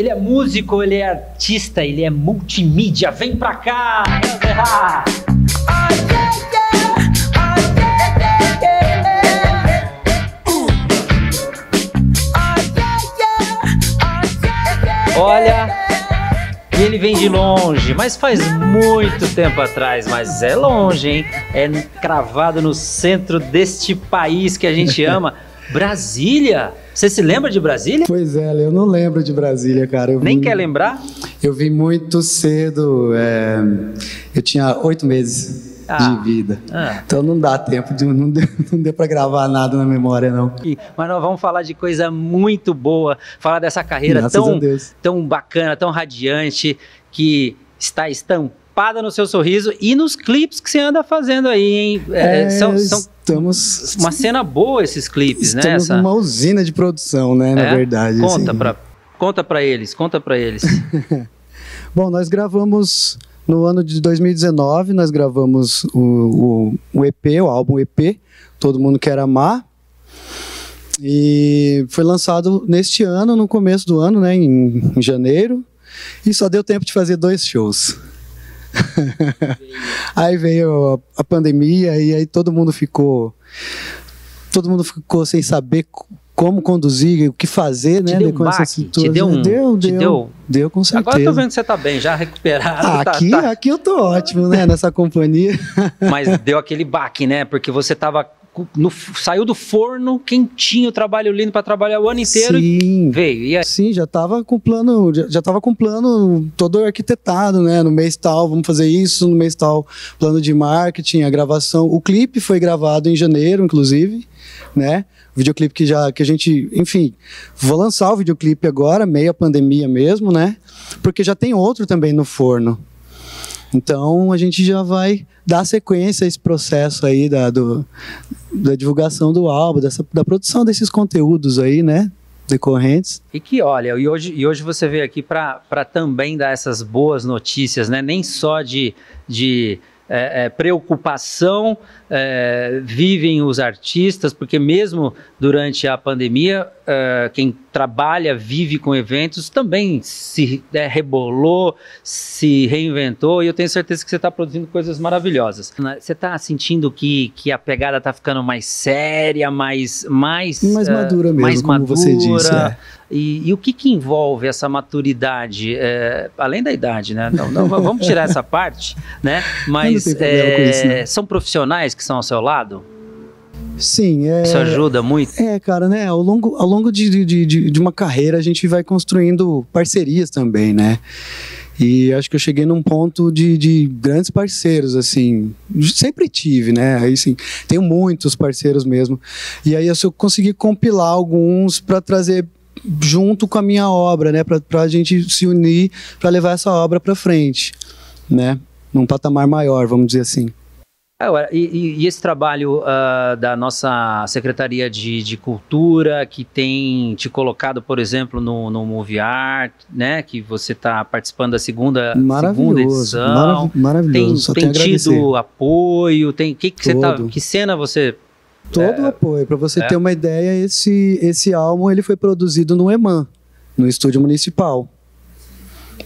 Ele é músico, ele é artista, ele é multimídia. Vem pra cá! Olha, ele vem de longe, mas faz muito tempo atrás, mas é longe, hein? É cravado no centro deste país que a gente ama, Brasília. Você se lembra de Brasília? Pois é, eu não lembro de Brasília, cara. Eu Nem vim, quer lembrar? Eu vim muito cedo, é, eu tinha oito meses Ah. de vida. Ah. Então não dá tempo, de, não deu, não deu pra gravar nada na memória, não. mas nós vamos falar de coisa muito boa, falar dessa carreira Graças tão, tão bacana, tão radiante, que está estampada no seu sorriso e nos clipes que você anda fazendo aí, hein? É, É, são, são estamos, uma cena boa esses clipes, né? estamos Essa- numa usina de produção, né, na É? verdade. Conta assim. pra, conta pra eles, conta pra eles. Bom, nós gravamos no ano de 2019, nós gravamos o, o, o EP, o álbum EP, Todo Mundo Quer Amar. E foi lançado neste ano, no começo do ano, né, em, em janeiro. E só deu tempo de fazer dois shows. aí veio a, pandemia e aí todo mundo ficou todo mundo ficou sem saber co- como conduzir, o que fazer, Te né? deu um com essa baque? Te deu um- deu, te deu, deu- deu com certeza. Agora eu tô vendo que você tá bem, já recuperado. Ah, tá- aqui, tá- aqui eu tô ótimo, né? Nessa companhia. Mas deu aquele baque, né? Porque você tava. No- saiu do forno, quentinho, trabalho lindo pra trabalhar o ano inteiro e Sim. veio. E aí, Sim, já tava com plano, já, já tava com plano todo arquitetado, né? No mês tal, vamos fazer isso, no mês tal, plano de marketing, a gravação. O clipe foi gravado em janeiro, inclusive, né? O videoclipe que já que a gente, enfim, vou lançar o videoclipe agora, meio a pandemia mesmo, né? Porque já tem outro também no forno. Então a gente já vai dar sequência a esse processo aí da, do, da divulgação do álbum, dessa, da produção desses conteúdos aí, né? Decorrentes. E que olha, e hoje, e hoje você veio aqui para também dar essas boas notícias, né? Nem só de, de é, é, preocupação é, vivem os artistas, porque mesmo durante a pandemia, é, quem trabalha, vive com eventos, também se é, rebolou, se reinventou, e eu tenho certeza que você está produzindo coisas maravilhosas. Você está sentindo que, que a pegada está ficando mais séria, mais. Mais, Mais é, madura mesmo, mais como você disse, é. e, e o que, que envolve essa maturidade? É, além da idade, né? Não, não, vamos tirar essa parte, né? Mas isso, né? são profissionais que são ao seu lado? Sim, é. Isso ajuda muito? É, cara, né? Ao longo, ao longo de, de, de, de uma carreira, a gente vai construindo parcerias também, né? E acho que eu cheguei num ponto de, de grandes parceiros, assim. Sempre tive, né? Aí, sim, tenho muitos parceiros mesmo. E aí, eu consegui compilar alguns para trazer junto com a minha obra, né? Para a gente se unir para levar essa obra para frente, né? Num patamar maior, vamos dizer assim. E, e- esse trabalho ah, da nossa Secretaria de, de Cultura, que tem te colocado, por exemplo, no, no Movie Art, né? Que você está participando da segunda, segunda edição. marav- maravilhoso. Tem, tem tido apoio, tem que que você tá, que cena você Todo o apoio. Para você é. ter uma ideia, esse, esse álbum ele foi produzido no EMAN, no estúdio municipal.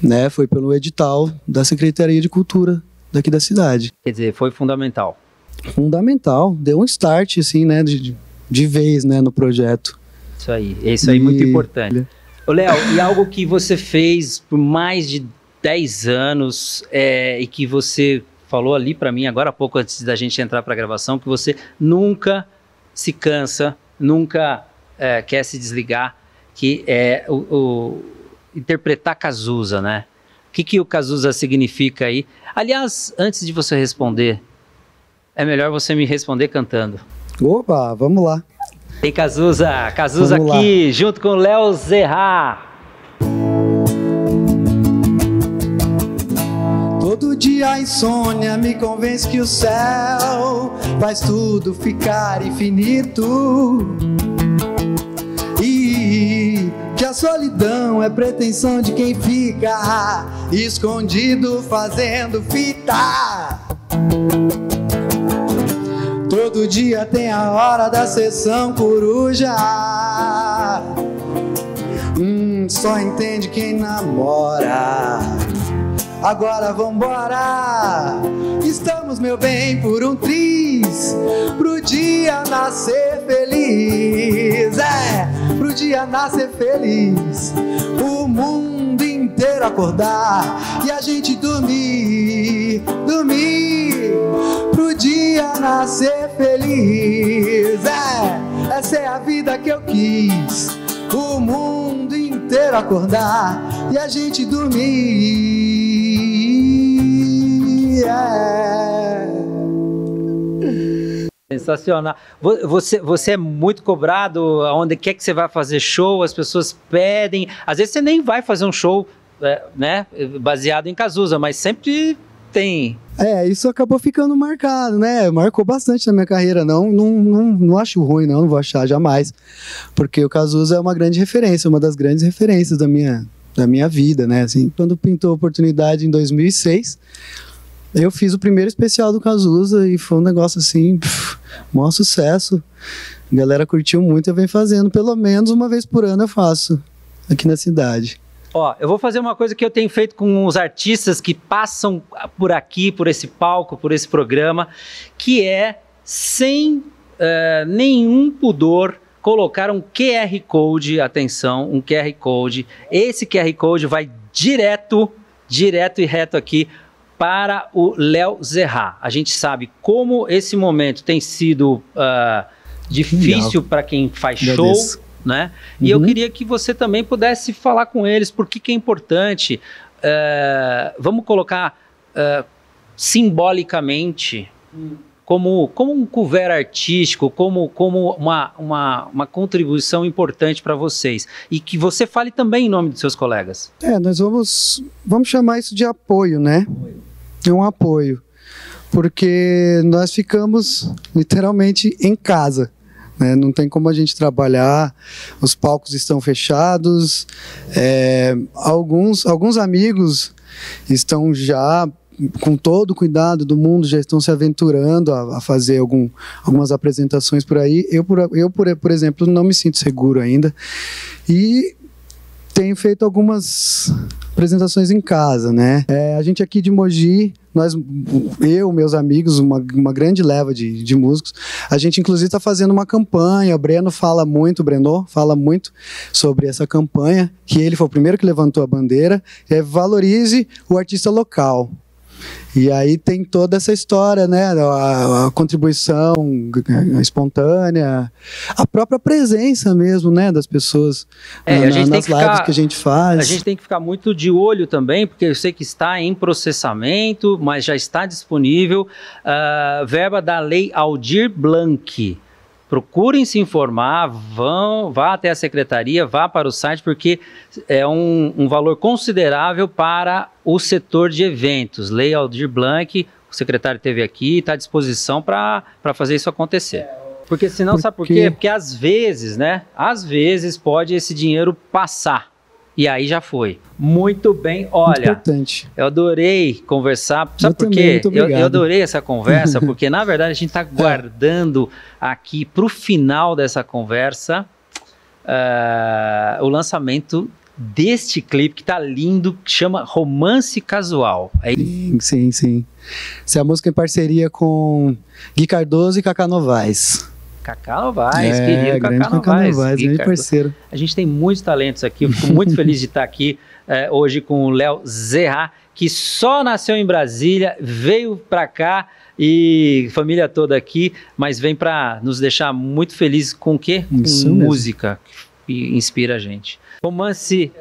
Né? Foi pelo edital da Secretaria de Cultura daqui da cidade. quer dizer foi fundamental. Fundamental, deu um start assim, né, de, de- vez, né, no projeto. Isso aí, isso aí é muito importante. Ô, Léo, e algo que você fez por mais de 10 anos é, e que você falou ali pra mim agora há pouco antes da gente entrar pra gravação, que você nunca se cansa, nunca é, quer se desligar, que é o, o- interpretar Cazuza, né? O que, que o Cazuza significa aí? Aliás, antes de você responder, é melhor você me responder cantando. Opa, vamos lá. Tem Cazuza, Cazuza Vamos lá. aqui, junto com o Léo Zerra. Todo dia a insônia me convence que o céu faz tudo ficar infinito. Solidão é pretensão de quem fica escondido fazendo fita. Todo dia tem a hora da sessão coruja. Hum, só entende quem namora. Agora vambora, estamos, meu bem, por um triz, pro dia nascer feliz. É, pro dia nascer feliz, o mundo inteiro acordar e a gente dormir, dormir, pro dia nascer feliz. É, essa é a vida que eu quis, o mundo inteiro acordar e a gente dormir. Sensacional. Você, você é muito cobrado onde quer que você vai fazer show, as pessoas pedem. Às vezes você nem vai fazer um show, é, né, baseado em Cazuza, mas sempre tem. É, isso acabou ficando marcado, né? Marcou bastante na minha carreira. Não, não, não, não acho ruim, não, não vou achar jamais. Porque o Cazuza é uma grande referência, uma das grandes referências da minha, da minha vida, né? Assim, quando pintou a oportunidade em 2006, eu fiz o primeiro especial do Cazuza e foi um negócio assim, maior sucesso. A galera curtiu muito eu venho fazendo, pelo menos uma vez por ano eu faço aqui na cidade. Ó, eu vou fazer uma coisa que eu tenho feito com os artistas que passam por aqui, por esse palco, por esse programa, que é sem uh, nenhum pudor colocar um QR Code, atenção, um QR Code. Esse QR Code vai direto, direto e reto aqui para o Léo Zerra. A gente sabe como esse momento tem sido uh, difícil para quem faz show, né? E uhum. eu queria que você também pudesse falar com eles por que, é importante. Uh, vamos colocar uh, simbolicamente como, como um couvert artístico, como, como uma, uma, uma contribuição importante para vocês. E que você fale também em nome dos seus colegas. É, nós vamos, vamos chamar isso de apoio, né? É um apoio. Porque nós ficamos literalmente em casa. Né? Não tem como a gente trabalhar, os palcos estão fechados, é, alguns, alguns amigos estão já com todo o cuidado do mundo, já estão se aventurando a, a fazer algum, algumas apresentações por aí. Eu, por, eu por, por exemplo, não me sinto seguro ainda. E tenho feito algumas apresentações em casa, né? É, a gente aqui de Mogi, nós, eu, meus amigos, uma, uma grande leva de, de músicos, a gente inclusive está fazendo uma campanha. O Breno fala muito, o Breno fala muito sobre essa campanha, que ele foi o primeiro que levantou a bandeira, é valorize o artista local. E aí tem toda essa história, né? A, a, contribuição espontânea, a própria presença mesmo, né, das pessoas é, na, a gente nas lives ficar, que a gente faz. A gente tem que ficar muito de olho também, porque eu sei que está em processamento, mas já está disponível uh, verba da Lei Aldir Blanc procurem se informar, vão, vá até a secretaria, vá para o site, porque é um, um valor considerável para o setor de eventos. Lei Aldir Blanc, o secretário esteve aqui, está à disposição para fazer isso acontecer. Porque senão, sabe por quê? Porque às vezes, né? Às vezes pode esse dinheiro passar e aí já foi. Muito bem, olha. Importante. Eu adorei conversar. Sabe eu por quê? Eu, eu, adorei essa conversa, porque na verdade a gente está guardando aqui para o final dessa conversa uh, o lançamento deste clipe que está lindo, que chama Romance Casual. É sim, sim, sim. Essa é a música em parceria com Gui Cardoso e Cacá Novaes. Cacá Novaes, é, querido Cacá Novaes. Novaes grande parceiro. A gente tem muitos talentos aqui, eu fico muito feliz de estar aqui é, hoje com o Léo Zerra, que só nasceu em Brasília, veio para cá e família toda aqui, mas vem para nos deixar muito felizes com o quê? Isso com música que inspira a gente. Romance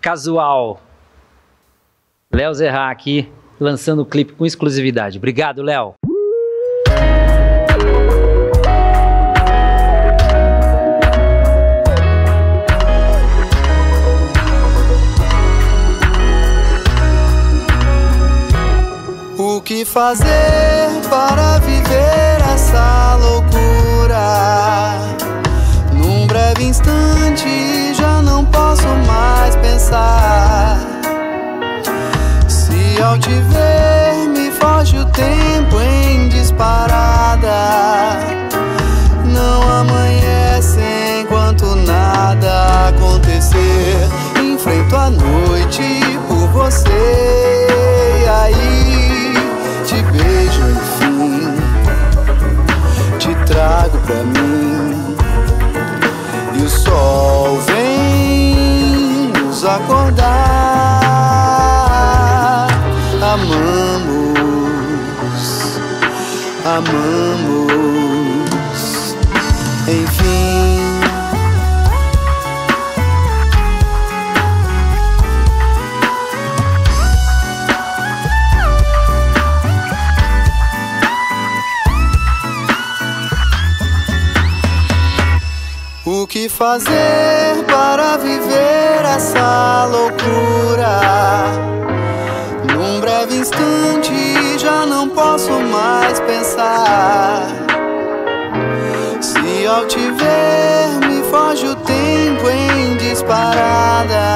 casual. Léo Zerra aqui lançando o clipe com exclusividade. Obrigado, Léo. Que fazer para viver essa loucura? Num breve instante já não posso mais pensar. Se ao te ver me foge o tempo em disparada, não amanhece enquanto nada acontecer. Enfrento a noite por você. E aí te beijo, enfim. Te trago pra mim. E o sol vem nos acordar. Amamos, amamos. O que fazer para viver essa loucura? Num breve instante já não posso mais pensar. Se ao te ver me foge o tempo em disparada,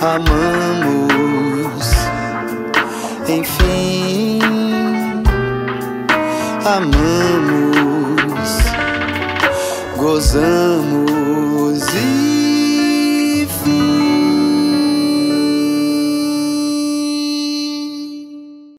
amamos. Enfim, amamos, gozamos e.